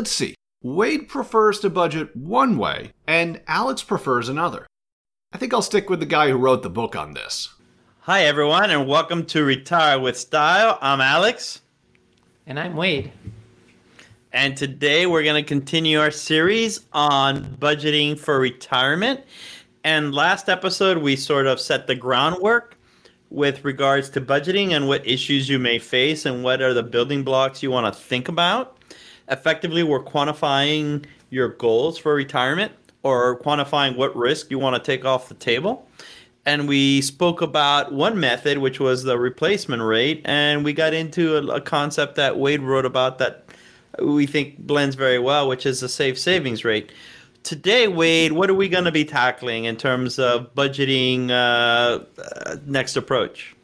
Let's see. Wade prefers to budget one way, and Alex prefers another. I think I'll stick with the guy who wrote the book on this. Hi, everyone, and welcome to Retire with Style. I'm Alex. And I'm Wade. And today we're going to continue our series on budgeting for retirement. And last episode, we sort of set the groundwork with regards to budgeting and what issues you may face and what are the building blocks you want to think about effectively we're quantifying your goals for retirement or quantifying what risk you want to take off the table. And we spoke about one method, which was the replacement rate, and we got into a, a concept that Wade wrote about that we think blends very well, which is the safe savings rate. Today, Wade, what are we going to be tackling in terms of budgeting uh, uh, next approach?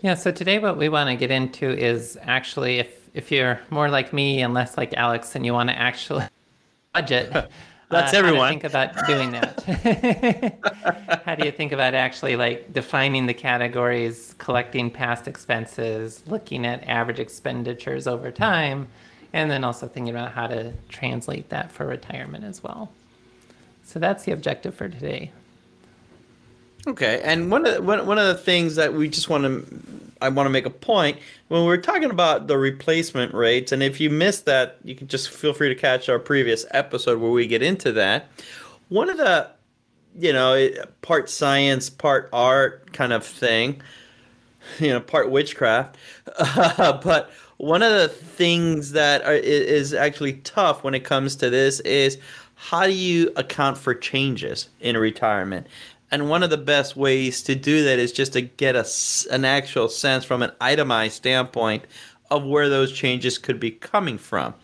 Yeah, so today what we want to get into is actually if if you're more like me and less like Alex and you want to actually budget, that's uh, everyone. think about doing that. how do you think about actually like defining the categories, collecting past expenses, looking at average expenditures over time, and then also thinking about how to translate that for retirement as well. So that's the objective for today. Okay, and one of the, one, one of the things that we just want to I want to make a point when we're talking about the replacement rates, and if you missed that, you can just feel free to catch our previous episode where we get into that. One of the you know part science, part art kind of thing, you know, part witchcraft, uh, but one of the things that are, is actually tough when it comes to this is how do you account for changes in retirement and one of the best ways to do that is just to get a, an actual sense from an itemized standpoint of where those changes could be coming from.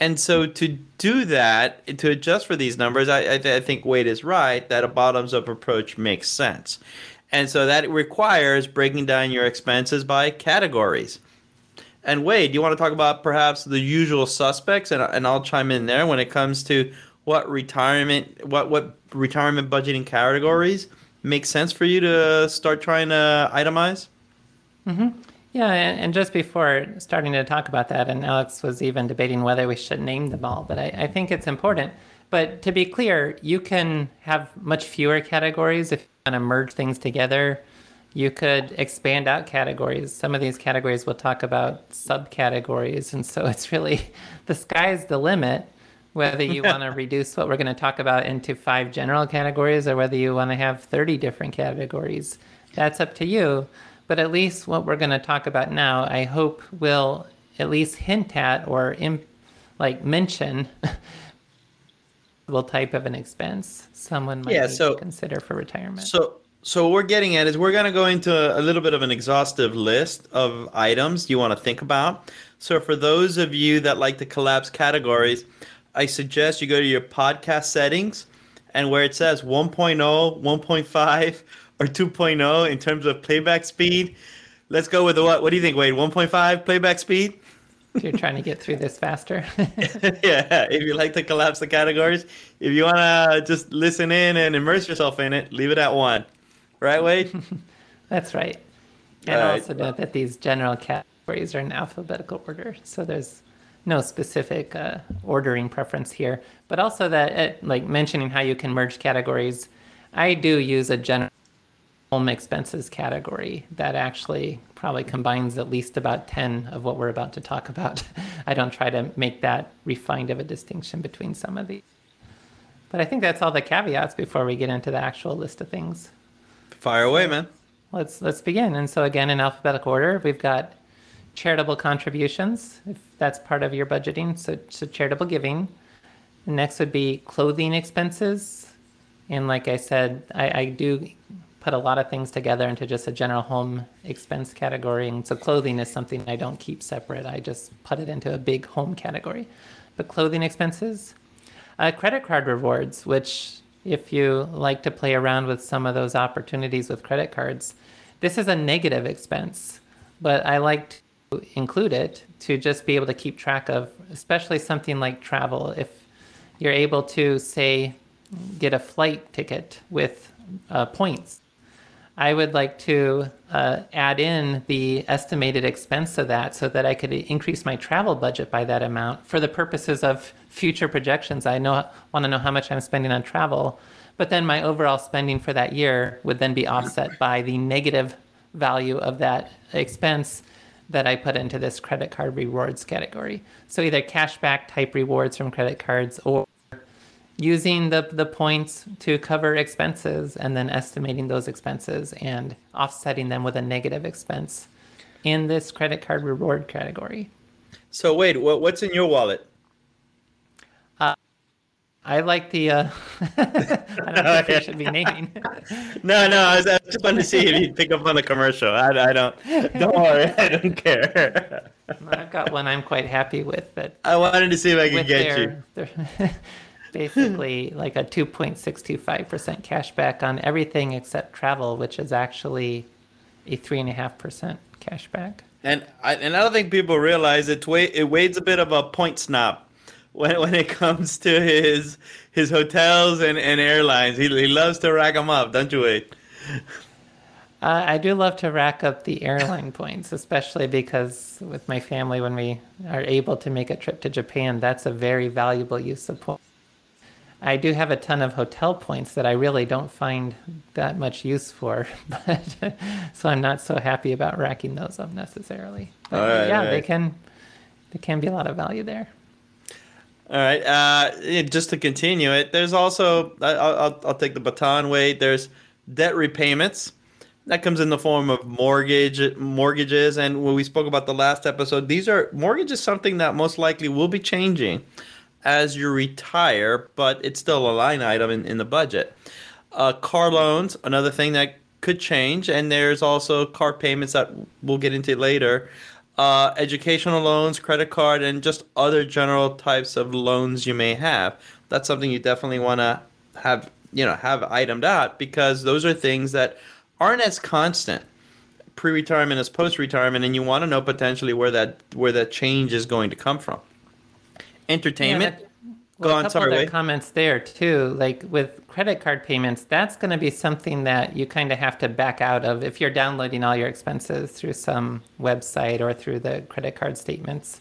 And so to do that, to adjust for these numbers, I, I, I think Wade is right that a bottoms up approach makes sense. And so that requires breaking down your expenses by categories. And Wade, do you want to talk about perhaps the usual suspects? And, and I'll chime in there when it comes to what retirement what what retirement budgeting categories make sense for you to start trying to itemize? Mm-hmm. Yeah, and, just before starting to talk about that, and Alex was even debating whether we should name them all, but I, I think it's important. But to be clear, you can have much fewer categories if you want to merge things together. You could expand out categories. Some of these categories we'll talk about subcategories. And so it's really the sky's the limit whether you want to reduce what we're going to talk about into five general categories or whether you want to have 30 different categories. That's up to you. But at least what we're going to talk about now, I hope will at least hint at or imp- like mention what type of an expense someone might yeah, so, consider for retirement. So so what we're getting at is we're going to go into a little bit of an exhaustive list of items you want to think about. So for those of you that like to collapse categories, I suggest you go to your podcast settings and where it says 1.0, 1.5, or 2.0 in terms of playback speed. Let's go with the what? What do you think, Wade? 1.5 playback speed? If you're trying to get through this faster. yeah, if you like to collapse the categories, if you want to just listen in and immerse yourself in it, leave it at one. Right, Wade? That's right. And All also right. note that these general categories are in alphabetical order. So there's no specific uh, ordering preference here, but also that uh, like mentioning how you can merge categories. I do use a general home expenses category that actually probably combines at least about 10 of what we're about to talk about. I don't try to make that refined of a distinction between some of these. But I think that's all the caveats before we get into the actual list of things. Fire away, man. Let's let's begin. And so again in alphabetical order, we've got charitable contributions, if that's part of your budgeting. So, so charitable giving. next would be clothing expenses, And like I said, I, I do put a lot of things together into just a general home expense category. And so clothing is something I don't keep separate. I just put it into a big home category. But clothing expenses, uh, credit card rewards, which if you like to play around with some of those opportunities with credit cards, this is a negative expense, but I like to include it to just be able to keep track of, especially something like travel. If you're able to, say, get a flight ticket with uh, points, I would like to uh, add in the estimated expense of that so that I could increase my travel budget by that amount for the purposes of future projections. I know want to know how much I'm spending on travel, but then my overall spending for that year would then be offset by the negative value of that expense that I put into this credit card rewards category. So either cashback type rewards from credit cards or using the, the points to cover expenses and then estimating those expenses and offsetting them with a negative expense in this credit card reward category. So what, what's in your wallet? I like the. Uh, I don't think we should be naming. no, no, I, was, I just wanted to see if you'd pick up on the commercial. I, I don't. Don't worry, I don't care. I've got one I'm quite happy with. but I wanted to see if I could get their, you. Their, basically, like a 2.625% cash back on everything except travel, which is actually a three and a half percent cash back. And I, and I don't think people realize it. It Wade's a bit of a point snob when when it comes to his his hotels and, and airlines. He, he loves to rack them up, don't you, Wade? Uh, I do love to rack up the airline points, especially because with my family, when we are able to make a trip to Japan, that's a very valuable use of points. I do have a ton of hotel points that I really don't find that much use for, but so I'm not so happy about racking those up necessarily. But right, yeah, right. they can there can be a lot of value there. All right. Uh, just to continue it, there's also I'll, I'll, I'll take the baton. Wait, there's debt repayments that comes in the form of mortgage mortgages, and when we spoke about the last episode, these are mortgages something that most likely will be changing as you retire, but it's still a line item in, in the budget. Uh, car loans, another thing that could change, and there's also car payments that we'll get into later uh, educational loans, credit card, and just other general types of loans you may have. That's something you definitely want to have, you know, have itemed out because those are things that aren't as constant pre-retirement as post-retirement, and you want to know potentially where that where that change is going to come from. Entertainment. Yeah, well, Go on, a couple sorry, other comments there too. Like with credit card payments, that's going to be something that you kind of have to back out of if you're downloading all your expenses through some website or through the credit card statements.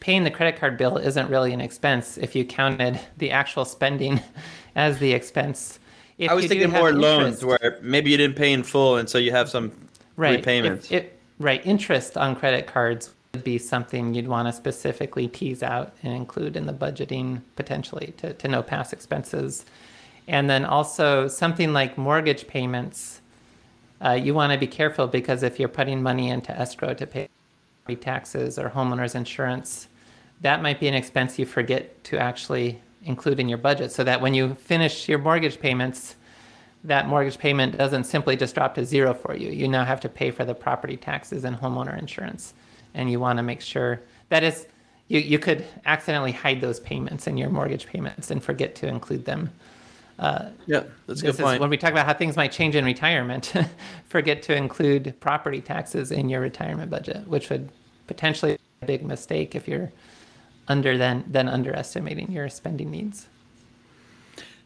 Paying the credit card bill isn't really an expense if you counted the actual spending as the expense. If I was thinking more loans where maybe you didn't pay in full, and so you have some right. repayments. If, if, right, interest on credit cards be something you'd want to specifically tease out and include in the budgeting potentially to, to know past expenses. And then also something like mortgage payments, uh, you want to be careful because if you're putting money into escrow to pay property taxes or homeowners insurance, that might be an expense you forget to actually include in your budget so that when you finish your mortgage payments, that mortgage payment doesn't simply just drop to zero for you. You now have to pay for the property taxes and homeowner insurance and you want to make sure that is you, you could accidentally hide those payments in your mortgage payments and forget to include them. Uh, yeah, that's a good point. when we talk about how things might change in retirement, forget to include property taxes in your retirement budget, which would potentially be a big mistake if you're under then then underestimating your spending needs.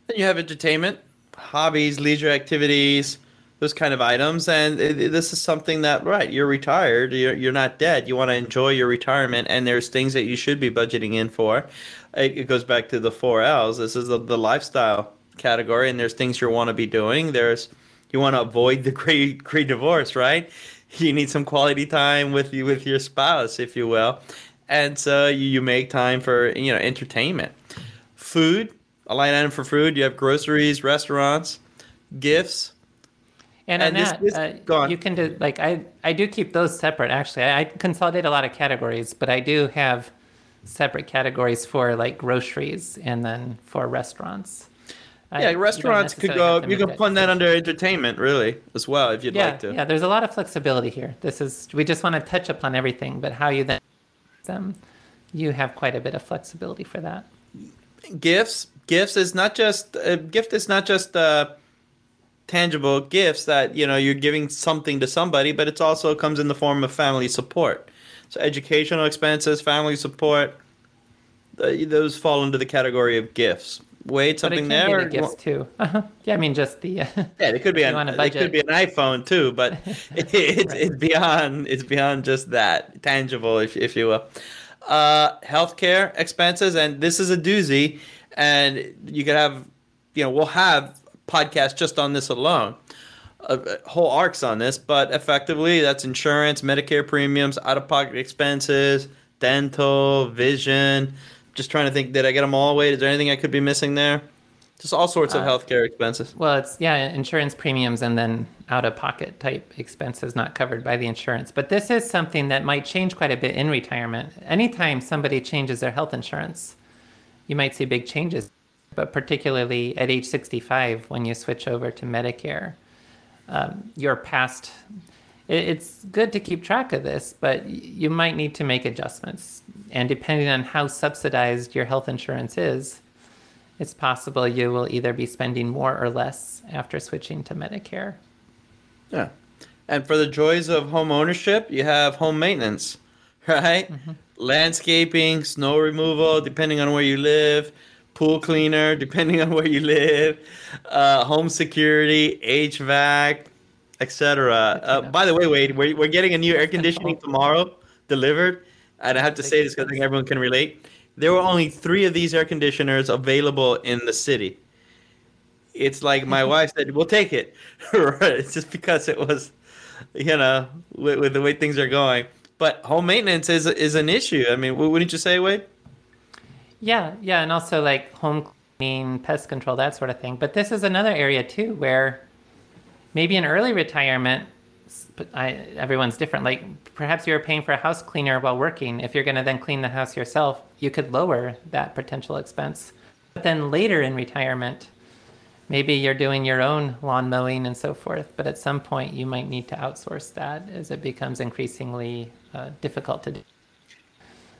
Then you have entertainment, hobbies, leisure activities, those kind of items. And it, this is something that, right, you're retired, you're, you're not dead. You want to enjoy your retirement, and there's things that you should be budgeting in for. It, it goes back to the four L's. This is the, the lifestyle category, and there's things you want to be doing. There's you want to avoid the great great divorce, right? You need some quality time with you with your spouse, if you will, and so you, you make time for you know entertainment, food, a line item for food. You have groceries, restaurants, gifts, and, and this, this, uh, you can do like I I do keep those separate. Actually, I, I consolidate a lot of categories, but I do have separate categories for like groceries and then for restaurants. Yeah, don't restaurants could go. You can put that under entertainment, really, as well, if you'd yeah, like to. yeah. There's a lot of flexibility here. This is we just want to touch upon everything, but how you then them, you have quite a bit of flexibility for that. Gifts, gifts is not just a gift. Is not just uh, tangible gifts that you know you're giving something to somebody, but it's also comes in the form of family support. So educational expenses, family support, th- those fall into the category of gifts. Wade, But it something can there? be the gifts too. Uh-huh. Yeah, I mean just the. Yeah, it could be an want a it could be an iPhone too, but it, it's Right. it's beyond it's beyond just that tangible, if if you will. Uh, healthcare expenses, and this is a doozy, and you could have, you know, we'll have podcasts just on this alone, uh, whole arcs on this, but effectively that's insurance, Medicare premiums, out of pocket expenses, dental, vision. Just trying to think, did I get them all? Wade, is there anything I could be missing there? Just all sorts of Uh, healthcare expenses. Well, it's yeah, insurance premiums and then out of pocket type expenses not covered by the insurance. But this is something that might change quite a bit in retirement. Anytime somebody changes their health insurance, you might see big changes, but particularly at age 65 when you switch over to Medicare. Um, your past, it, it's good to keep track of this, but you might need to make adjustments. And depending on how subsidized your health insurance is, it's possible you will either be spending more or less after switching to Medicare. Yeah. And for the joys of home ownership, you have home maintenance, right? Landscaping, snow removal, depending on where you live, pool cleaner, depending on where you live, uh, home security, HVAC, etc. Uh, by the way, Wade, we're, we're getting a new air conditioning tomorrow delivered. And I have to say this because I think everyone can relate. There were only three of these air conditioners available in the city. It's like my wife said, "We'll take it." It's just because it was, you know, with, with the way things are going. But home maintenance is is an issue. I mean, wouldn't you say, Wade? Yeah, yeah, and also like home cleaning, pest control, that sort of thing. But this is another area too where maybe in early retirement, I, everyone's different. Like perhaps you're paying for a house cleaner while working. If you're going to then clean the house yourself, you could lower that potential expense. But then later in retirement, maybe you're doing your own lawn mowing and so forth. But at some point, you might need to outsource that as it becomes increasingly uh, difficult to do.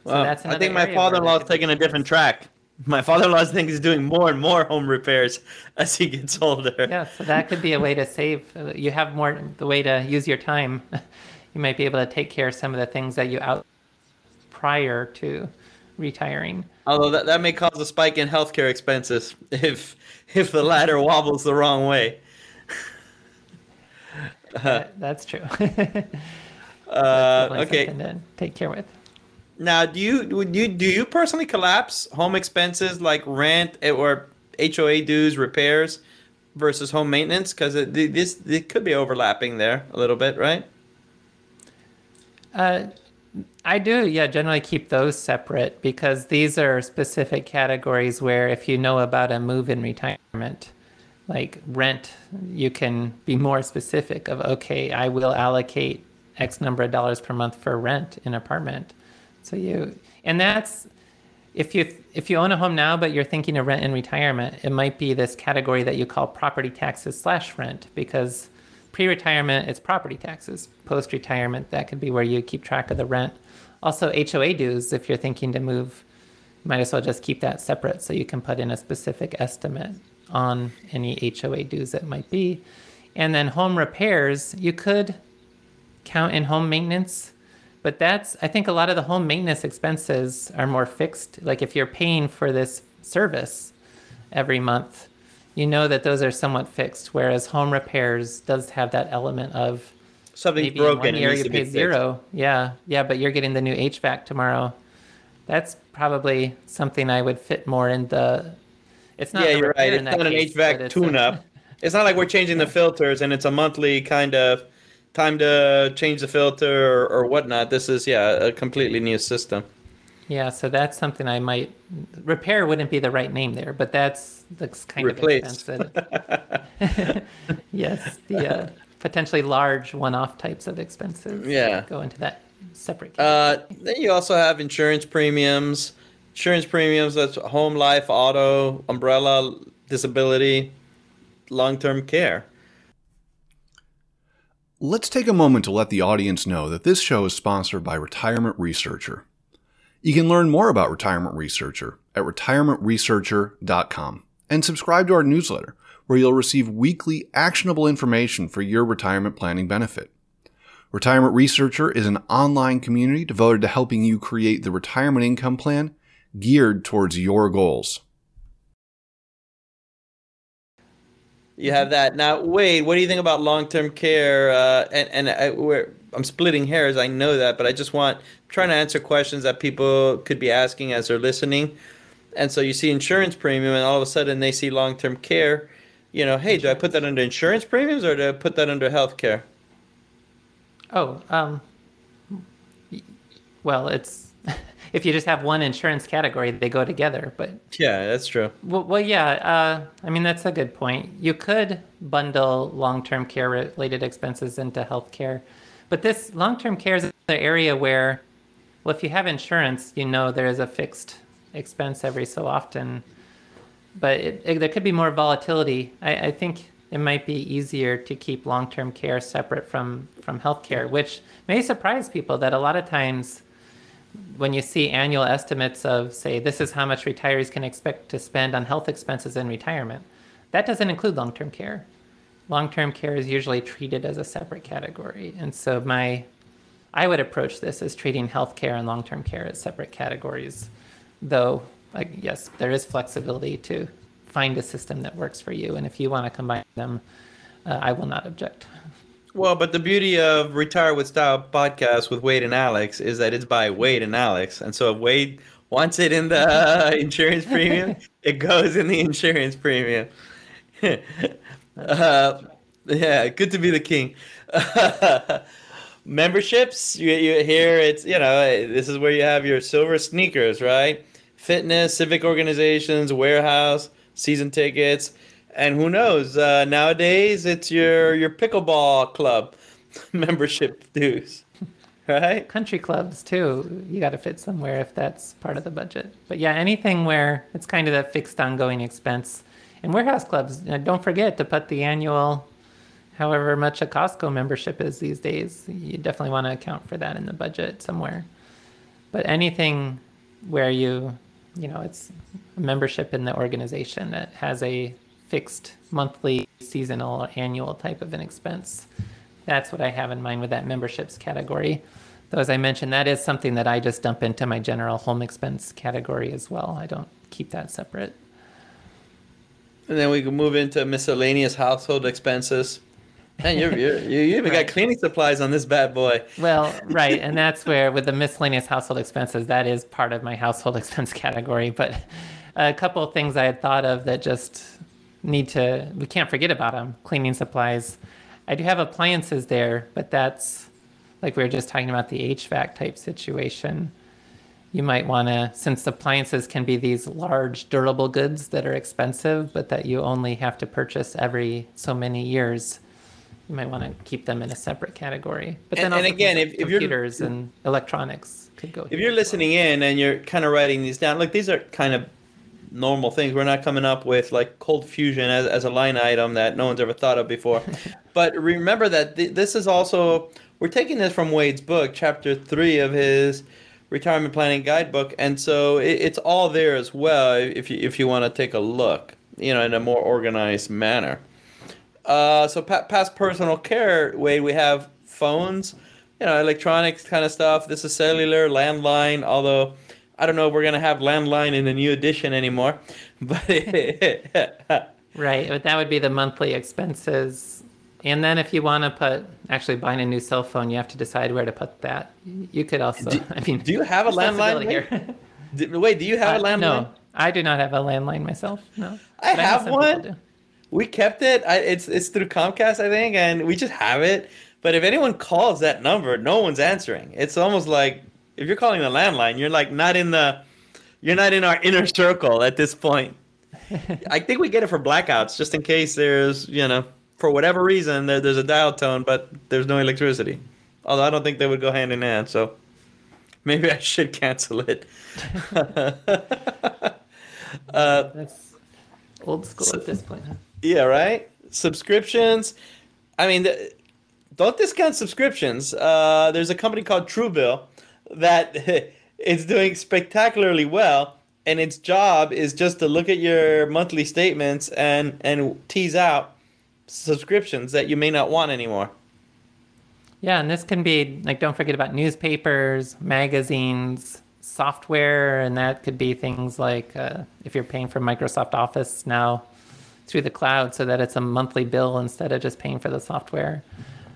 So Well, that's I think my father-in-law is taking a different track. My father-in-law thinks he's doing more and more home repairs as he gets older. Yeah, so that could be a way to save. uh, You have more the way to use your time. You might be able to take care of some of the things that you out prior to retiring. Although that, that may cause a spike in healthcare expenses if if the ladder wobbles the wrong way. That- that's true. Uh, Definitely okay. something to take care with. Now, do you would you do you personally collapse home expenses like rent eh, or HOA dues, repairs versus home maintenance? Because this it could be overlapping there a little bit, right? Uh, I do, yeah, generally keep those separate because these are specific categories where if you know about a move in retirement, like rent, you can be more specific of, okay, I will allocate X number of dollars per month for rent in apartment. So you, and that's, if you if you own a home now but you're thinking of rent in retirement, it might be this category that you call property taxes slash rent because pre-retirement it's property taxes. Post-retirement that could be where you keep track of the rent. Also HOA dues if you're thinking to move, might as well just keep that separate so you can put in a specific estimate on any HOA dues that might be. And then home repairs, you could count in home maintenance but that's i think a lot of the home maintenance expenses are more fixed like if you're paying for this service every month you know that those are somewhat fixed whereas home repairs does have that element of Something's broken. one year you pay fixed. zero yeah yeah but you're getting the new hvac tomorrow that's probably something i would fit more in the it's not Yeah, you're right. It's not an case, but HVAC tune-up. It's not like we're changing the filters and it's a monthly kind of time to change the filter or, or whatnot. This is yeah a completely new system. Yeah, so that's something I might repair wouldn't be the right name there, but that's the kind Replace. of expense that yes, the uh, potentially large one-off types of expenses Yeah. go into that separate. Uh, then you also have insurance premiums. Insurance premiums that's home, life, auto, umbrella, disability, long term care. Let's take a moment to let the audience know that this show is sponsored by Retirement Researcher. You can learn more about Retirement Researcher at retirementresearcher.com and subscribe to our newsletter, where you'll receive weekly actionable information for your retirement planning benefit. Retirement Researcher is an online community devoted to helping you create the retirement income plan geared towards your goals. You have that now. Wade, what do you think about long-term care? Uh, and and I, we're, I'm splitting hairs. I know that, but I just want trying to answer questions that people could be asking as they're listening. And so you see insurance premium, and all of a sudden they see long-term care. You know, hey, do I put that under insurance premiums or do I put that under health care? Oh, um, well, it's if you just have one insurance category, they go together. But yeah, that's true. Well, well yeah. Uh, I mean, that's a good point. You could bundle long-term care related expenses into healthcare, but this long-term care is the area where, well, if you have insurance, you know there is a fixed expense every so often. But it, it, there could be more volatility. I, I think it might be easier to keep long-term care separate from from healthcare, which may surprise people that a lot of times when you see annual estimates of, say, this is how much retirees can expect to spend on health expenses in retirement, that doesn't include long term care. Long term care is usually treated as a separate category. And so, my, I would approach this as treating health care and long term care as separate categories. Though, like, yes, there is flexibility to find a system that works for you. And if you want to combine them, uh, I will not object. Well, but the beauty of Retire with Style podcast with Wade and Alex is that it's by Wade and Alex. And so if Wade wants it in the uh, insurance premium, it goes in the insurance premium. uh, yeah, good to be the king. Memberships, you, you here it's, you know, this is where you have your SilverSneakers, right? Fitness, civic organizations, warehouse, season tickets and who knows? Uh, nowadays, it's your your pickleball club membership dues, right? Country clubs too. You got to fit somewhere if that's part of the budget. But yeah, anything where it's kind of that fixed ongoing expense. And warehouse clubs, don't forget to put the annual, however much a Costco membership is these days. You definitely want to account for that in the budget somewhere. But anything where you, you know, it's a membership in the organization that has a fixed monthly, seasonal, annual type of an expense. That's what I have in mind with that memberships category. Though, as I mentioned, that is something that I just dump into my general home expense category as well. I don't keep that separate. And then we can move into miscellaneous household expenses. And you're, you're, you even right. got cleaning supplies on this bad boy. Well, right, and that's where with the miscellaneous household expenses, that is part of my household expense category. But a couple of things I had thought of that just need to we can't forget about them cleaning supplies. I do have appliances there but that's like we were just talking about the hvac type situation. You might want to since appliances can be these large durable goods that are expensive but that you only have to purchase every so many years you might want to keep them in a separate category. But then and, and again if, if computers and electronics could go if you're listening well. in and you're kind of writing these down look these are kind of normal things. We're not coming up with like cold fusion as, as a line item that no one's ever thought of before. but remember that th- this is also, we're taking this from Wade's book, chapter three of his retirement planning guidebook. And so it, it's all there as well if you, if you want to take a look, you know, in a more organized manner. Uh, so pa- past personal care, Wade, we have phones, you know, electronics kind of stuff. This is cellular, landline, although I don't know if we're gonna have landline in the new edition anymore, but right. But that would be the monthly expenses, and then if you want to put actually buying a new cell phone, you have to decide where to put that. You could also. Do, I mean, do you have a landline here? do, wait, do you have uh, a landline? No, I do not have a landline myself. No, I have I one. We kept it. I, it's it's through Comcast, I think, and we just have it. But if anyone calls that number, no one's answering. It's almost like if you're calling the landline, you're like not in the you're not in our inner circle at this point. I think we get it for blackouts, just in case there's, you know, for whatever reason there, there's a dial tone, but there's no electricity. Although I don't think they would go hand in hand, so maybe I should cancel it. uh, Old school at this point, huh? Yeah, right. Subscriptions. I mean, the, don't discount subscriptions. Uh, there's a company called Truebill that is doing spectacularly well, and its job is just to look at your monthly statements and and tease out subscriptions that you may not want anymore. Yeah, and this can be like don't forget about newspapers, magazines, software, and that could be things like uh, if you're paying for Microsoft Office now through the cloud, so that it's a monthly bill instead of just paying for the software.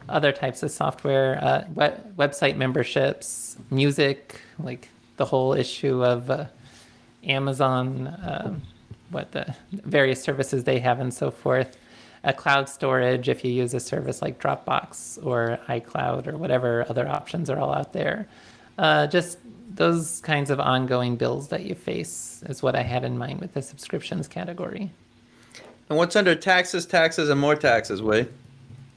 Other types of software, uh, web- website memberships, music, like the whole issue of uh, Amazon, um, what the various services they have, and so forth a cloud storage if you use a service like Dropbox or iCloud or whatever other options are all out there. Uh, just those kinds of ongoing bills that you face is what I had in mind with the subscriptions category. And what's under taxes, taxes, and more taxes, Wade?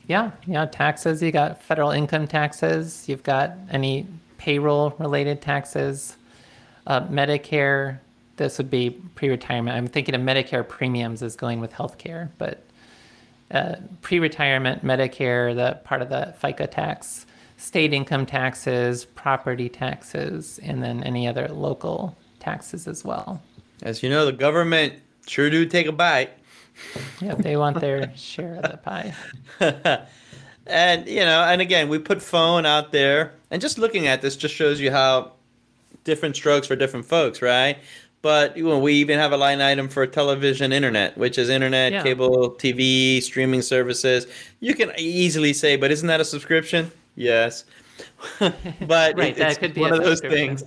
Yeah, yeah, taxes. You got federal income taxes. You've got any payroll related taxes. Uh, Medicare. This would be pre-retirement. I'm thinking of Medicare premiums as going with healthcare, but uh, pre-retirement Medicare, the part of the FICA tax, state income taxes, property taxes, and then any other local taxes as well. As you know, the government sure do take a bite. Yeah, they want their share of the pie. and you know, and again, we put phone out there, and just looking at this just shows you how different strokes for different folks, right? But you know, we even have a line item for television internet, which is internet, yeah. cable TV, streaming services. You can easily say, but isn't that a subscription? Yes. but right, that could be one of those things.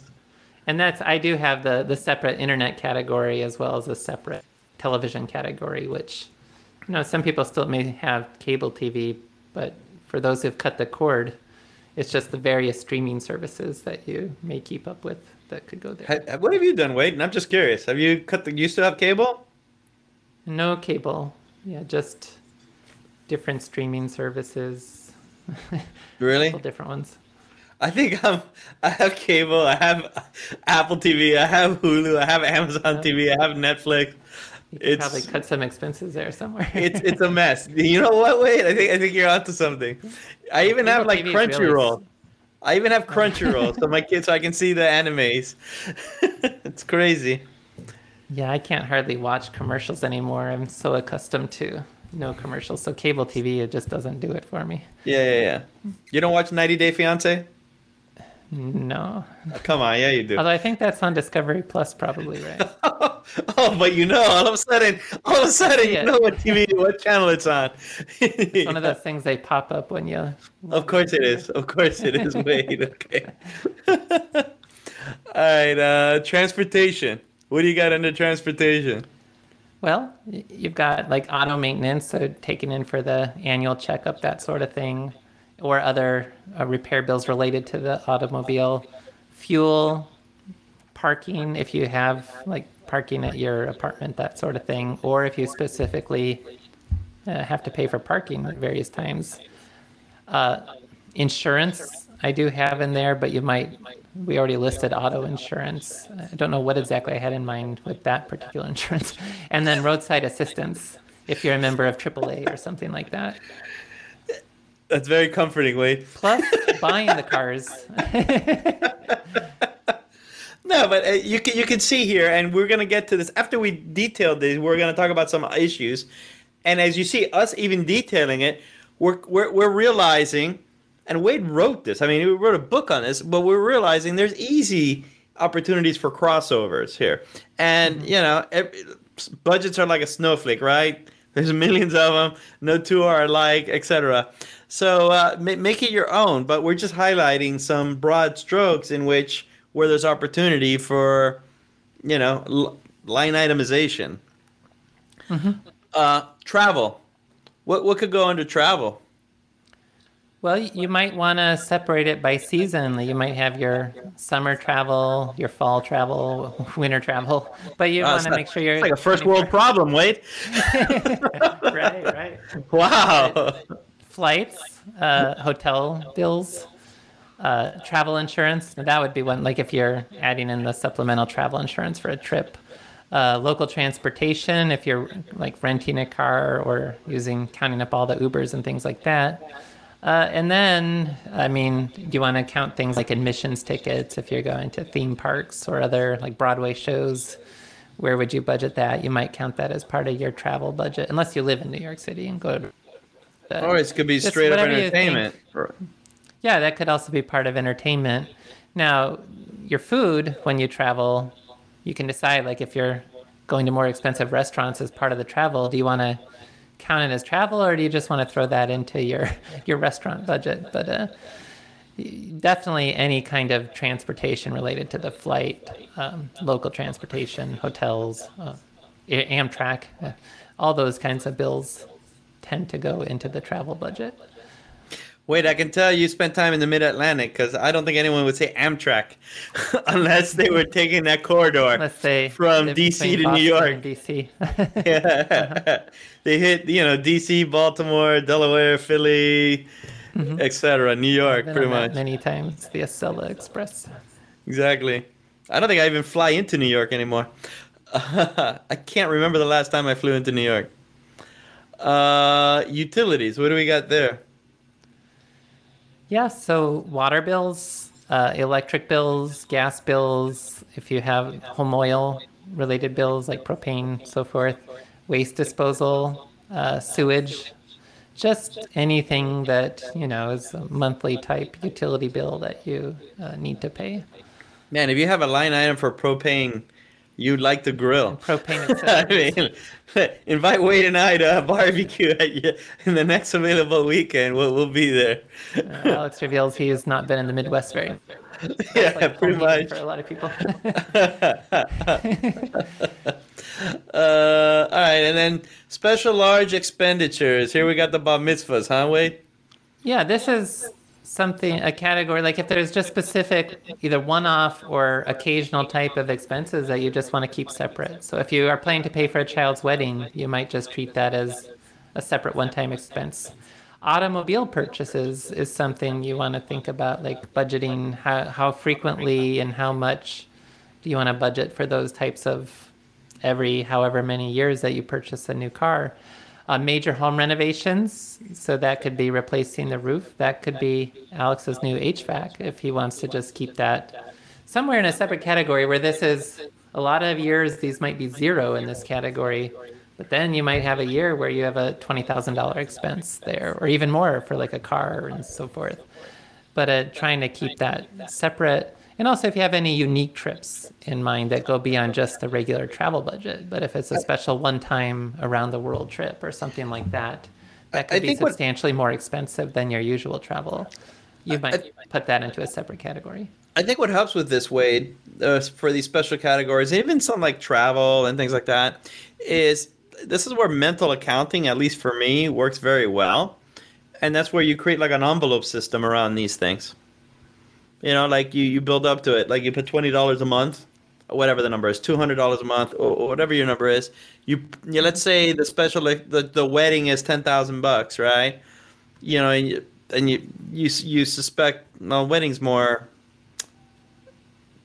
And that's I do have the the separate internet category as well as a separate television category, which you know some people still may have cable TV, but for those who've cut the cord, it's just the various streaming services that you may keep up with that could go there. What have you done, Wade? And I'm just curious. Have you cut the? You still have cable? No cable. Yeah, just different streaming services. really? different ones. I think I'm. I have cable. I have Apple TV. I have Hulu. I have Amazon TV. I have Netflix. You it's probably cut some expenses there somewhere. it's it's a mess. You know what? Wait, I think I think you're onto something. I even have like Crunchyroll. Really I even have oh. Crunchyroll, so my kids, so I can see the animes. it's crazy. Yeah, I can't hardly watch commercials anymore. I'm so accustomed to no commercials. So cable TV, it just doesn't do it for me. Yeah, yeah, yeah. You don't watch 90 Day Fiance? No. Oh, come on, yeah, you do. Although I think that's on Discovery Plus, probably, right? oh, but you know, all of a sudden, all of a sudden, you know what TV, what channel it's on. it's one of those things they pop up when you. Of course it is. Of course it is. Wait, okay. all right, uh, transportation. What do you got under transportation? Well, you've got like auto maintenance, so taking in for the annual checkup, that sort of thing or other uh, repair bills related to the automobile, fuel, parking if you have like parking at your apartment, that sort of thing, or if you specifically uh, have to pay for parking at various times. Uh, insurance, I do have in there, but you might, we already listed auto insurance. I don't know what exactly I had in mind with that particular insurance. And then roadside assistance, if you're a member of AAA or something like that. That's very comforting, Wade. Plus, buying the cars. no, but uh, you can you can see here, and we're gonna get to this after we detailed this. We're gonna talk about some issues, and as you see us even detailing it, we're we're, we're realizing, and Wade wrote this. I mean, he wrote a book on this, but we're realizing there's easy opportunities for crossovers here, and mm-hmm. you know, every, budgets are like a snowflake, right? There's millions of them. No two are alike, etc. So uh, make it your own, but we're just highlighting some broad strokes in which where there's opportunity for, you know, l- line itemization. Mm-hmm. Uh, travel. What what could go under travel? Well, you might want to separate it by season. You might have your summer travel, your fall travel, winter travel, but you uh, want to make sure you're like a first world problem. Wait. right, right. Wow flights, uh, hotel bills, uh, travel insurance. That would be one. Like if you're adding in the supplemental travel insurance for a trip, uh, local transportation if you're like renting a car or using counting up all the Ubers and things like that. Uh, and then, I mean, do you want to count things like admissions tickets if you're going to theme parks or other like Broadway shows? Where would you budget that? You might count that as part of your travel budget, unless you live in New York City and go to. The, or it could be straight up entertainment. Yeah, that could also be part of entertainment. Now, your food when you travel, you can decide like if you're going to more expensive restaurants as part of the travel, do you want to count it as travel or do you just want to throw that into your your restaurant budget? But uh, definitely any kind of transportation related to the flight, um, local transportation, hotels, uh, Amtrak, uh, all those kinds of bills tend to go into the travel budget. Wade, I can tell you spent time in the Mid Atlantic because I don't think anyone would say Amtrak unless they were taking that corridor Let's say from DC to Boston New York. DC. yeah, they hit you know DC, Baltimore, Delaware, Philly, mm-hmm. etc. New York, pretty much. Many times the Acela Express. Exactly. I don't think I even fly into New York anymore. I can't remember the last time I flew into New York. Uh, utilities. What do we got there? Yeah, so water bills, uh, electric bills, gas bills, if you have home oil related bills like propane, so forth, waste disposal, uh, sewage, just anything that, you know, is a monthly type utility bill that you uh, need to pay. Man, if you have a line item for propane, you'd like to grill. And propane I mean, invite Wade and I to a barbecue at, you in the next available weekend. We'll, we'll be there. Uh, Alex reveals he has not been in the Midwest very. yeah, like pretty much. For a lot of people. uh, all right, and then special large expenditures. Here we got the bar mitzvahs, huh, Wade? Yeah, this is something a category like if there's just specific either one-off or occasional type of expenses that you just want to keep separate. So if you are planning to pay for a child's wedding you might just treat that as a separate one-time expense. Automobile purchases is something you want to think about like budgeting how, how frequently and how much do you want to budget for those types of every however many years that you purchase a new car uh, major home renovations. So that could be replacing the roof. That could be Alex's new HVAC if he wants to just keep that somewhere in a separate category where this is a lot of years, these might be zero in this category. But then you might have a year where you have a $20,000 expense there, or even more for like a car and so forth. But uh, trying to keep that separate and also, if you have any unique trips in mind that go beyond just the regular travel budget, but if it's a special one time around the world trip or something like that, that could I be substantially what, more expensive than your usual travel. You might I, put that into a separate category. I think what helps with this, Wade, uh, for these special categories, even some like travel and things like that, is this is where mental accounting, at least for me, works very well. And that's where you create like an envelope system around these things. You know, like you you build up to it. Like you put twenty dollars a month, whatever the number is, two hundred dollars a month, or, whatever your number is. You, you let's say the special like the, the wedding is ten thousand bucks, right? You know, and you, and you you you suspect well, wedding's more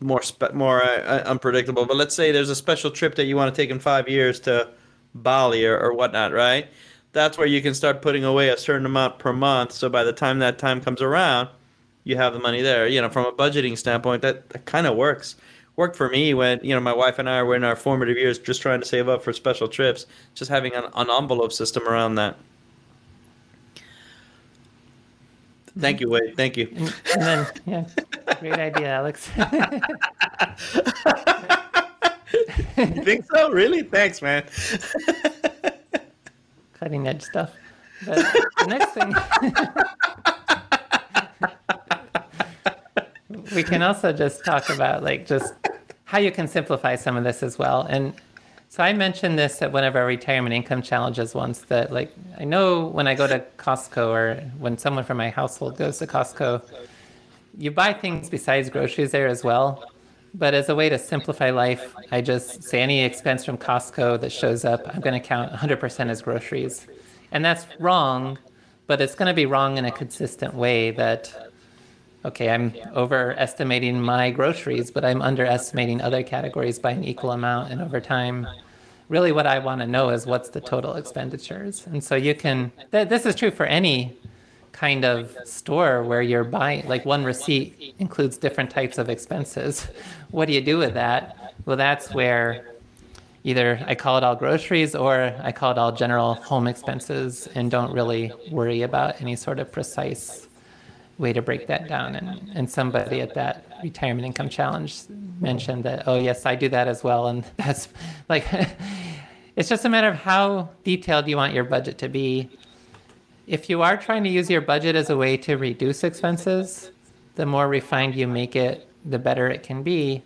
more spe- more uh, unpredictable. But let's say there's a special trip that you want to take in five years to Bali or, or whatnot, right? That's where you can start putting away a certain amount per month. So by the time that time comes around, you have the money there. You know, from a budgeting standpoint, that, that kind of works. Worked for me when you know my wife and I were in our formative years, just trying to save up for special trips. Just having an, an envelope system around that. Thank you, Wade. Thank you. And, and then, yeah, great idea, Alex. you think so? Really? Thanks, man. Cutting edge stuff. But the next thing we can also just talk about like just how you can simplify some of this as well. And so I mentioned this at one of our retirement income challenges once that like I know when I go to Costco or when someone from my household goes to Costco, you buy things besides groceries there as well. But as a way to simplify life, I just say any expense from Costco that shows up, I'm going to count 100% as groceries. And that's wrong, but it's going to be wrong in a consistent way that okay, I'm overestimating my groceries, but I'm underestimating other categories by an equal amount. And over time, really what I want to know is what's the total expenditures. And so you can, th- this is true for any kind of store where you're buying, like one receipt includes different types of expenses. What do you do with that? Well, that's where either I call it all groceries or I call it all general home expenses and don't really worry about any sort of precise way to break that down. And, and somebody at that retirement income challenge mentioned that, oh, yes, I do that as well. And that's like, it's just a matter of how detailed you want your budget to be. If you are trying to use your budget as a way to reduce expenses, the more refined you make it, the better it can be.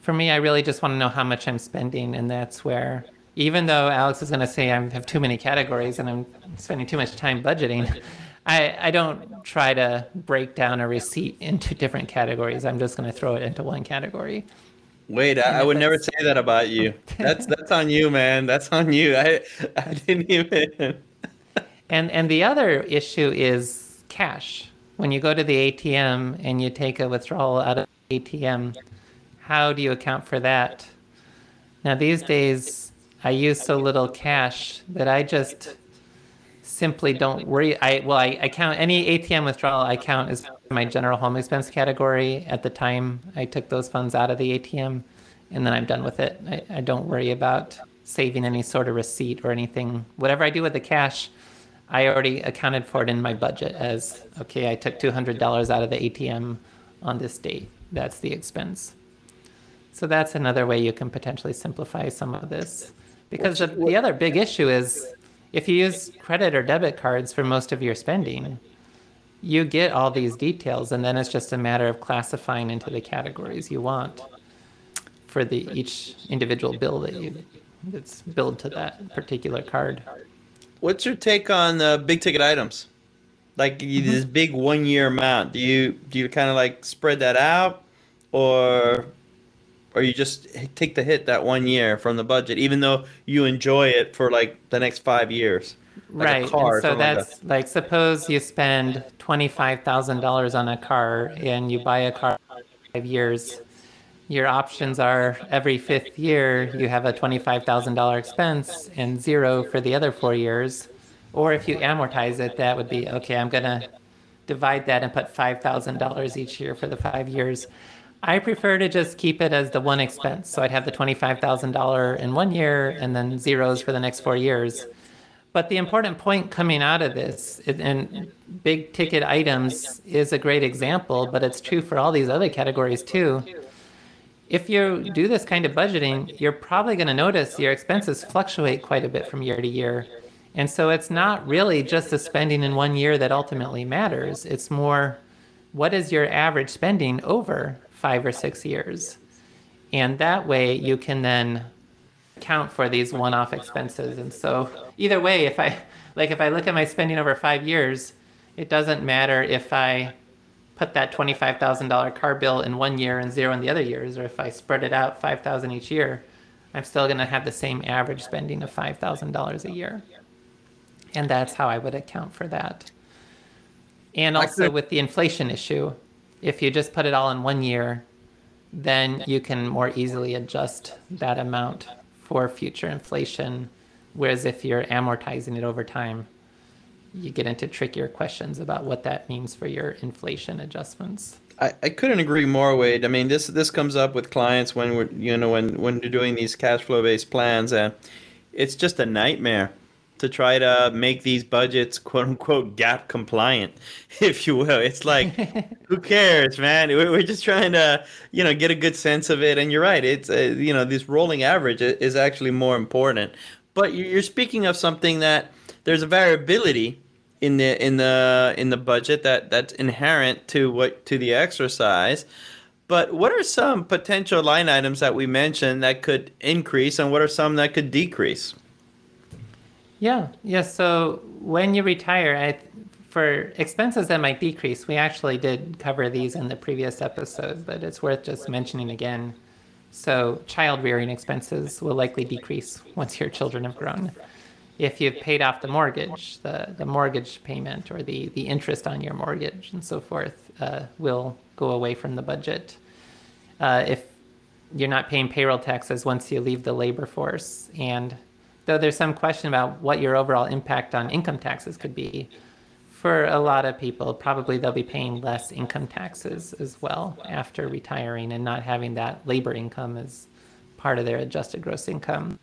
For me, I really just want to know how much I'm spending. And that's where, even though Alex is going to say I have too many categories and I'm spending too much time budgeting, I, I don't try to break down a receipt into different categories. I'm just going to throw it into one category. Wade, I, I would never say that about you. That's that's on you, man. That's on you. I I didn't even. and and the other issue is cash. When you go to the ATM and you take a withdrawal out of the ATM, how do you account for that? Now these days, I use so little cash that I just simply don't worry. I well, I, I count any ATM withdrawal I count as my general home expense category at the time I took those funds out of the ATM, and then I'm done with it. I, I don't worry about saving any sort of receipt or anything. Whatever I do with the cash, I already accounted for it in my budget as okay. I took two hundred dollars out of the ATM on this date. That's the expense. So that's another way you can potentially simplify some of this. Because the, the other big issue is if you use credit or debit cards for most of your spending, you get all these details, and then it's just a matter of classifying into the categories you want for the each individual bill that you that's billed to that particular card. What's your take on uh, big ticket items? Like mm-hmm. this big one year amount. Do you do you kind of like spread that out, or or you just take the hit that one year from the budget, even though you enjoy it for like the next five years. Like right. So that's like, like, suppose you spend twenty five thousand dollars on a car and you buy a car five years. Your options are every fifth year you have a twenty five thousand dollar expense and zero for the other four years. Or if you amortize it, that would be okay. I'm gonna divide that and put five thousand dollars each year for the five years. I prefer to just keep it as the one expense. So I'd have the $25,000 in one year and then zeros for the next four years. But the important point coming out of this, and big ticket items is a great example, but it's true for all these other categories too. If you do this kind of budgeting, you're probably going to notice your expenses fluctuate quite a bit from year to year. And so it's not really just the spending in one year that ultimately matters. It's more what is your average spending over five or six years. And that way you can then count for these one-off expenses. And so either way, if I like if I look at my spending over five years, it doesn't matter if I put that $25,000 car bill in one year and zero in the other years, or if I spread it out 5,000 each year, I'm still going to have the same average spending of $5,000 a year. And that's how I would account for that. And also with the inflation issue, if you just put it all in one year, then you can more easily adjust that amount for future inflation. Whereas if you're amortizing it over time, you get into trickier questions about what that means for your inflation adjustments. I, I couldn't agree more, Wade. I mean, this this comes up with clients when we're you know when when you're doing these cash flow based plans, and it's just a nightmare to try to make these budgets quote unquote GAAP compliant, if you will. It's like, who cares, man? We're just trying to, you know, get a good sense of it. And you're right. It's, uh, you know, this rolling average is actually more important. But you're speaking of something that there's a variability in the in the in the budget that that's inherent to what to the exercise. But what are some potential line items that we mentioned that could increase, and what are some that could decrease? Yeah, yeah. So when you retire, I, for expenses that might decrease, we actually did cover these in the previous episode, but it's worth just mentioning again. So child rearing expenses will likely decrease once your children have grown. if you've paid off the mortgage, the, the mortgage payment or the, the interest on your mortgage and so forth uh, will go away from the budget. Uh, if you're not paying payroll taxes once you leave the labor force, and though there's some question about what your overall impact on income taxes could be, for a lot of people, probably they'll be paying less income taxes as well after retiring and not having that labor income as part of their adjusted gross income.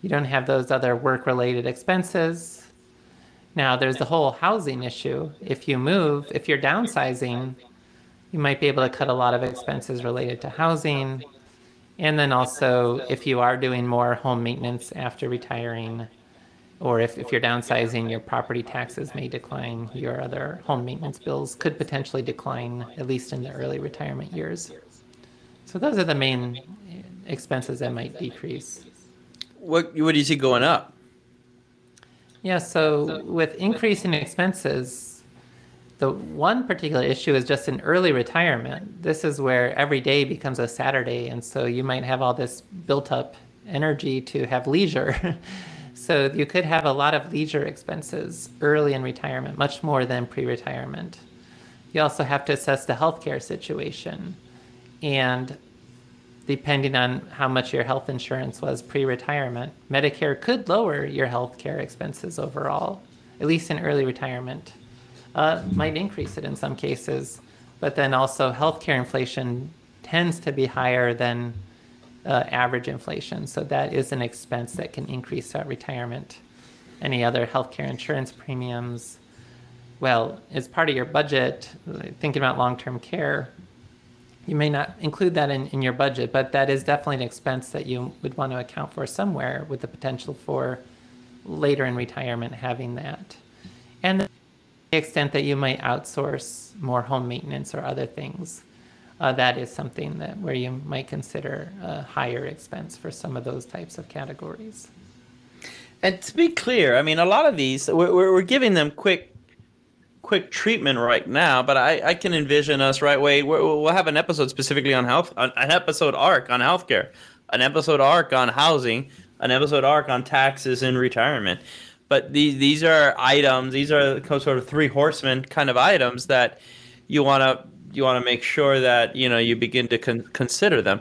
You don't have those other work related expenses. Now, there's the whole housing issue. If you move, if you're downsizing, you might be able to cut a lot of expenses related to housing. And then also, if you are doing more home maintenance after retiring, or if, if you're downsizing, your property taxes may decline, your other home maintenance bills could potentially decline, at least in the early retirement years. So, those are the main expenses that might decrease. What what do you see going up? Yeah, so with increasing expenses, the one particular issue is just in early retirement. This is where every day becomes a Saturday, and so you might have all this built up energy to have leisure. so you could have a lot of leisure expenses early in retirement, much more than pre retirement. You also have to assess the healthcare situation. And depending on how much your health insurance was pre retirement, Medicare could lower your healthcare expenses overall, at least in early retirement. Uh, might increase it in some cases, but then also healthcare inflation tends to be higher than uh, average inflation. So that is an expense that can increase at retirement. Any other healthcare insurance premiums? Well, as part of your budget, thinking about long term care, you may not include that in, in your budget, but that is definitely an expense that you would want to account for somewhere with the potential for later in retirement having that. And the extent that you might outsource more home maintenance or other things, uh, that is something that where you might consider a higher expense for some of those types of categories. And to be clear, I mean, a lot of these, we're, we're giving them quick quick treatment right now, but I, I can envision us right way. We'll have an episode specifically on health, an episode arc on healthcare, an episode arc on housing, an episode arc on taxes and retirement. But these these are items. These are sort of three horsemen kind of items that you want to you want to make sure that you know you begin to con- consider them.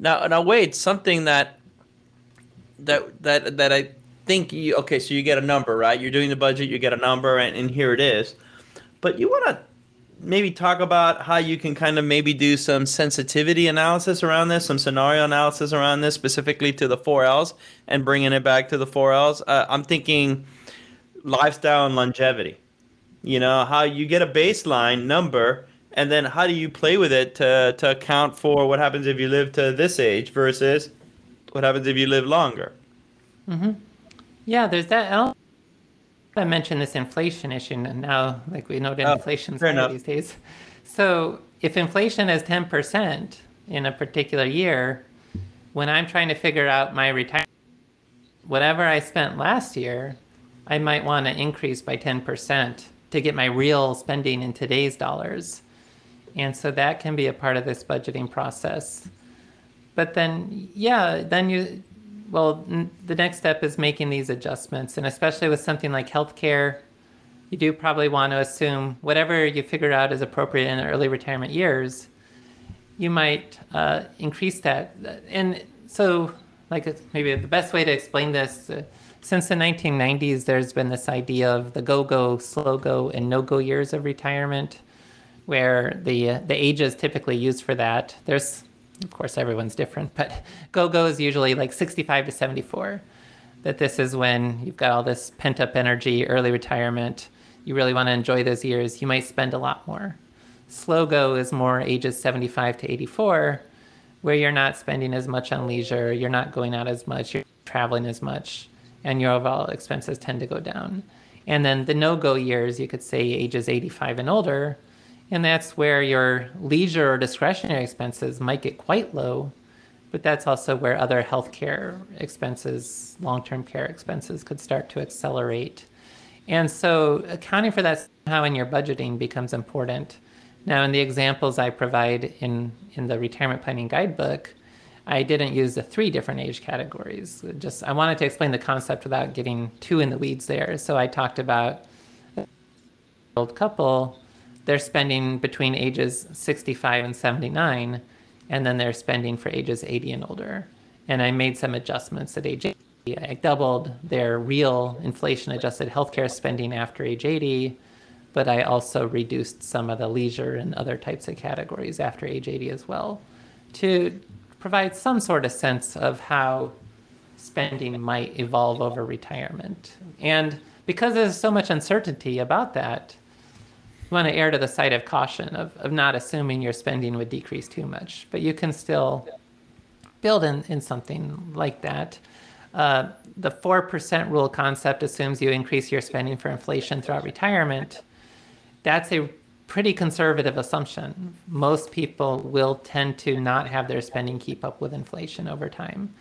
Now now Wade, something that that that that I think you okay. So you get a number, right? You're doing the budget. You get a number, and, and here it is but you want to maybe talk about how you can kind of maybe do some sensitivity analysis around this, some scenario analysis around this, specifically to the four L's, and bringing it back to the four L's. Uh, I'm thinking lifestyle and longevity. You know, how you get a baseline number, and then how do you play with it to, to account for what happens if you live to this age versus what happens if you live longer? Mm-hmm. Yeah, there's that element I mentioned this inflation issue, and now like we know that oh, inflation's high these days. So if inflation is ten percent in a particular year, when I'm trying to figure out my retirement, whatever I spent last year, I might want to increase by ten percent to get my real spending in today's dollars. And so that can be a part of this budgeting process. But then, yeah, then you well, n- the next step is making these adjustments. And especially with something like healthcare, you do probably want to assume whatever you figure out is appropriate in early retirement years, you might uh, increase that. And so, like, maybe the best way to explain this uh, since the 1990s, there's been this idea of the go go, slow go, and no go years of retirement, where the, uh, the ages typically used for that. There's of course everyone's different, but go-go is usually like 65 to 74. That this is when you've got all this pent-up energy, early retirement. You really want to enjoy those years. You might spend a lot more. Slow go is more ages 75 to 84, where you're not spending as much on leisure, you're not going out as much, you're traveling as much, and your overall expenses tend to go down. And then the no-go years, you could say ages 85 and older, and that's where your leisure or discretionary expenses might get quite low, but that's also where other healthcare expenses, long term care expenses could start to accelerate. And so accounting for that somehow in your budgeting becomes important. Now, in the examples I provide in, in the retirement planning guidebook, I didn't use the three different age categories. Just I wanted to explain the concept without getting too in the weeds there. So I talked about old couple, they're spending between ages 65 and 79, and then they're spending for ages 80 and older. And I made some adjustments at age 80. I doubled their real inflation adjusted healthcare spending after age 80, but I also reduced some of the leisure and other types of categories after age 80 as well to provide some sort of sense of how spending might evolve over retirement. And because there's so much uncertainty about that, want to err to the side of caution of, of not assuming your spending would decrease too much. But you can still build in, in something like that. Uh, the 4% rule concept assumes you increase your spending for inflation throughout retirement. That's a pretty conservative assumption. Most people will tend to not have their spending keep up with inflation over time.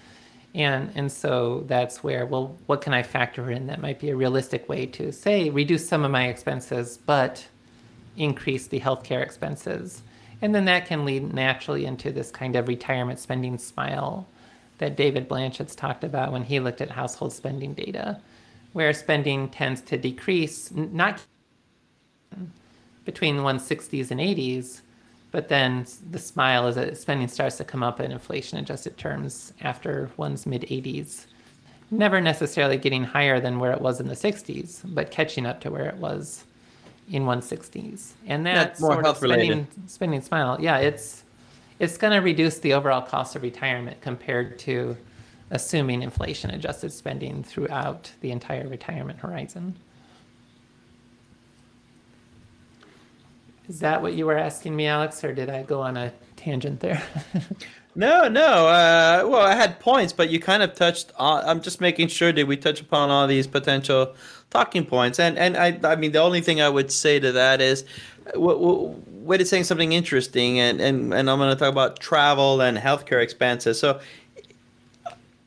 And, and so that's where, well, what can I factor in that might be a realistic way to say reduce some of my expenses, but increase the healthcare expenses? And then that can lead naturally into this kind of retirement spending smile that David Blanchett's talked about when he looked at household spending data, where spending tends to decrease, not between 160s and 80s, but then the smile is that spending starts to come up in inflation adjusted terms after one's mid 80s. Never necessarily getting higher than where it was in the 60s, but catching up to where it was in 160s. And that's more health of spending, related. spending smile. Yeah, it's it's going to reduce the overall cost of retirement compared to assuming inflation adjusted spending throughout the entire retirement horizon. Is that what you were asking me, Alex, or did I go on a tangent there? No, no. Uh, well, I had points, but you kind of touched. On, I'm just making sure that we touch upon all these potential talking points. And and I, I mean, the only thing I would say to that is, uh, what, what is saying something interesting, and and and I'm going to talk about travel and healthcare expenses. So,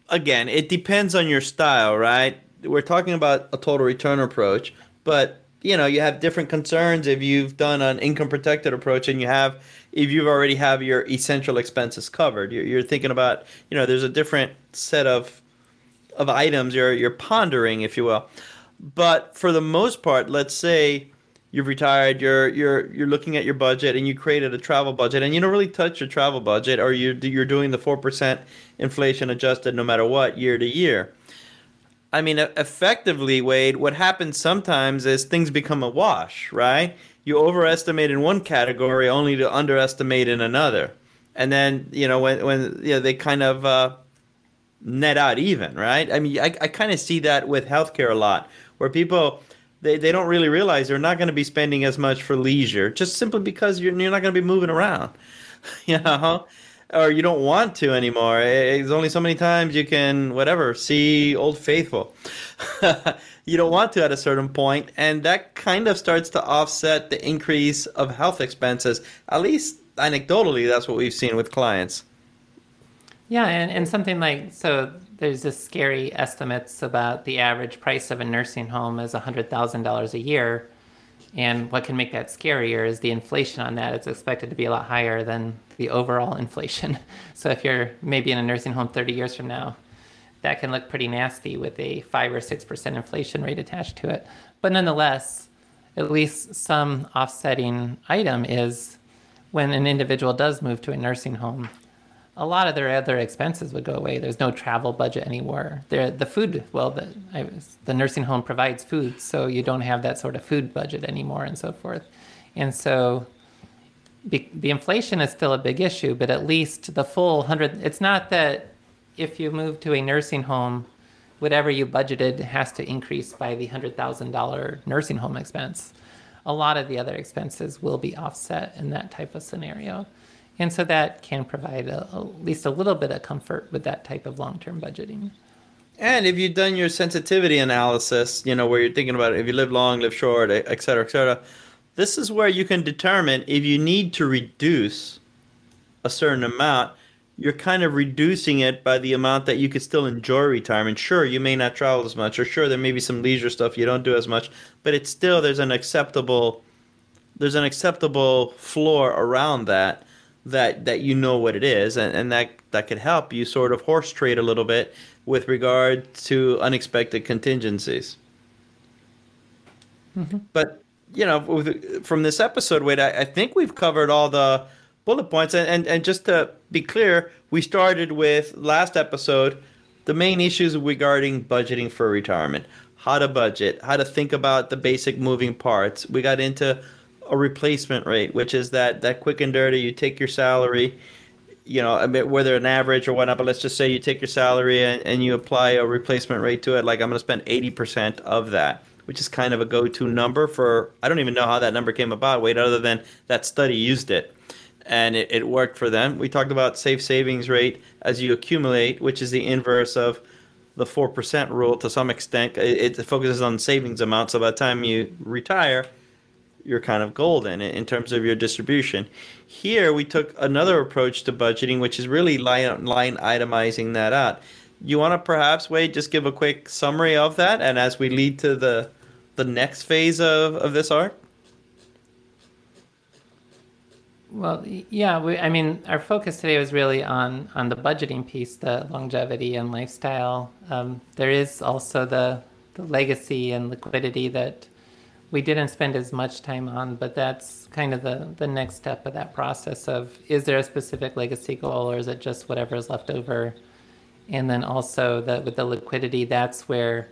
again, it depends on your style, right? We're talking about a total return approach, but you know, you have different concerns if you've done an income protected approach and you have if you already have your essential expenses covered. You're, you're thinking about, you know, there's a different set of of items you're you're pondering, if you will. But for the most part, let's say you've retired, you're you're you're looking at your budget and you created a travel budget and you don't really touch your travel budget or you you're doing the 4% inflation adjusted no matter what year to year. I mean, effectively, Wade, what happens sometimes is things become a wash, right? You overestimate in one category only to underestimate in another. And then, you know, when, when you know, they kind of uh, net out even, right? I mean, I, I kind of see that with healthcare a lot, where people, they, they don't really realize they're not going to be spending as much for leisure, just simply because you're, you're not going to be moving around, you know? or you don't want to anymore. There's only so many times you can, whatever, see Old Faithful. you don't want to at a certain point, and that kind of starts to offset the increase of health expenses. At least anecdotally, that's what we've seen with clients. Yeah, and, and something like so there's this scary estimates about the average price of a nursing home is $100,000 a year. And what can make that scarier is the inflation on that. It's expected to be a lot higher than the overall inflation. So if you're maybe in a nursing home 30 years from now, that can look pretty nasty with a 5 or 6% inflation rate attached to it. But nonetheless, at least some offsetting item is when an individual does move to a nursing home, a lot of their other expenses would go away. There's no travel budget anymore. The food, well, the, I, the nursing home provides food, so you don't have that sort of food budget anymore, and so forth. And so, be, the inflation is still a big issue, but at least the full hundred. It's not that if you move to a nursing home, whatever you budgeted has to increase by the hundred thousand dollar nursing home expense. A lot of the other expenses will be offset in that type of scenario. And so that can provide a, at least a little bit of comfort with that type of long term budgeting. And if you've done your sensitivity analysis, you know, where you're thinking about if you live long, live short, et cetera, et cetera, this is where you can determine if you need to reduce a certain amount, you're kind of reducing it by the amount that you could still enjoy retirement. Sure, you may not travel as much, or sure, there may be some leisure stuff you don't do as much, but it's still there's an acceptable there's an acceptable floor around that that that you know what it is, and, and that that could help you sort of horse trade a little bit with regard to unexpected contingencies. Mm-hmm. But you know, with, from this episode, Wade, I, I, think we've covered all the bullet points, and, and and just to be clear, we started with last episode the main issues regarding budgeting for retirement, how to budget, how to think about the basic moving parts. We got into a replacement rate, which is that that quick and dirty. You take your salary, you know, whether an average or whatnot, but let's just say you take your salary and, and you apply a replacement rate to it. Like I'm going to spend 80% of that, which is kind of a go-to number for. I don't even know how that number came about. Wade, other than that study used it, and it, it worked for them. We talked about safe savings rate as you accumulate, which is the inverse of the four percent rule to some extent. It, it focuses on savings amount, so by the time you retire you're kind of golden in in terms of your distribution. Here we took another approach to budgeting, which is really line, line itemizing that out. You want to perhaps Wade just give a quick summary of that, and as we lead to the the next phase of, of this arc. Well, yeah, we, I mean, our focus today was really on on the budgeting piece, the longevity and lifestyle. Um, there is also the the legacy and liquidity that we didn't spend as much time on, but that's kind of the, the next step of that process of is there a specific legacy goal or is it just whatever is left over? And then also the, with the liquidity, that's where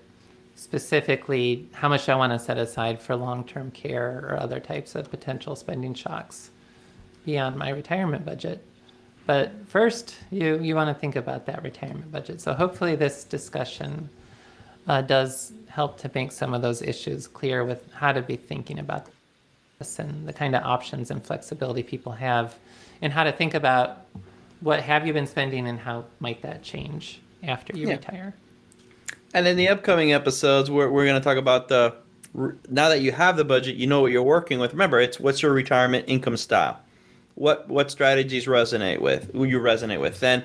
specifically how much I want to set aside for long-term care or other types of potential spending shocks beyond my retirement budget. But first, you, you want to think about that retirement budget. So hopefully this discussion uh, does help to make some of those issues clear with how to be thinking about this and the kind of options and flexibility people have. And how to think about what have you been spending and how might that change after you yeah. retire. And in the upcoming episodes we're, we're going to talk about the now that you have the budget you know what you're working with. Remember it's what's your retirement income style? What what strategies resonate with who you resonate with? Then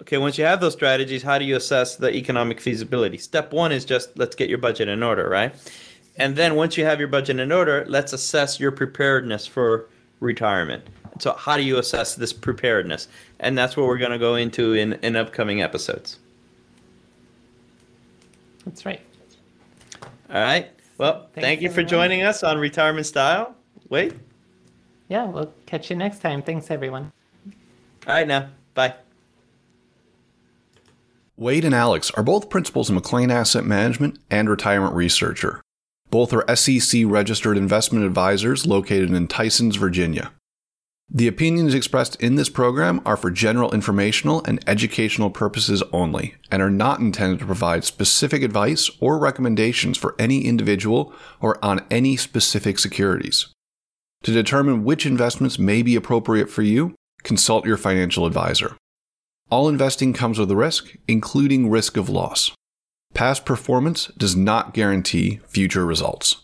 Okay, once you have those strategies, how do you assess the economic feasibility? Step one is just let's get your budget in order, right? And then once you have your budget in order, let's assess your preparedness for retirement. So, how do you assess this preparedness? And that's what we're going to go into in, in upcoming episodes. That's right. All right. Well, Thanks thank you everyone. for joining us on Retirement Style. Wade. Yeah, we'll catch you next time. Thanks, everyone. All right, now. Bye. Wade and Alex are both principals in McLean Asset Management and retirement researcher. Both are SEC registered investment advisors located in Tysons, Virginia. The opinions expressed in this program are for general informational and educational purposes only and are not intended to provide specific advice or recommendations for any individual or on any specific securities. To determine which investments may be appropriate for you, consult your financial advisor. All investing comes with a risk, including risk of loss. Past performance does not guarantee future results.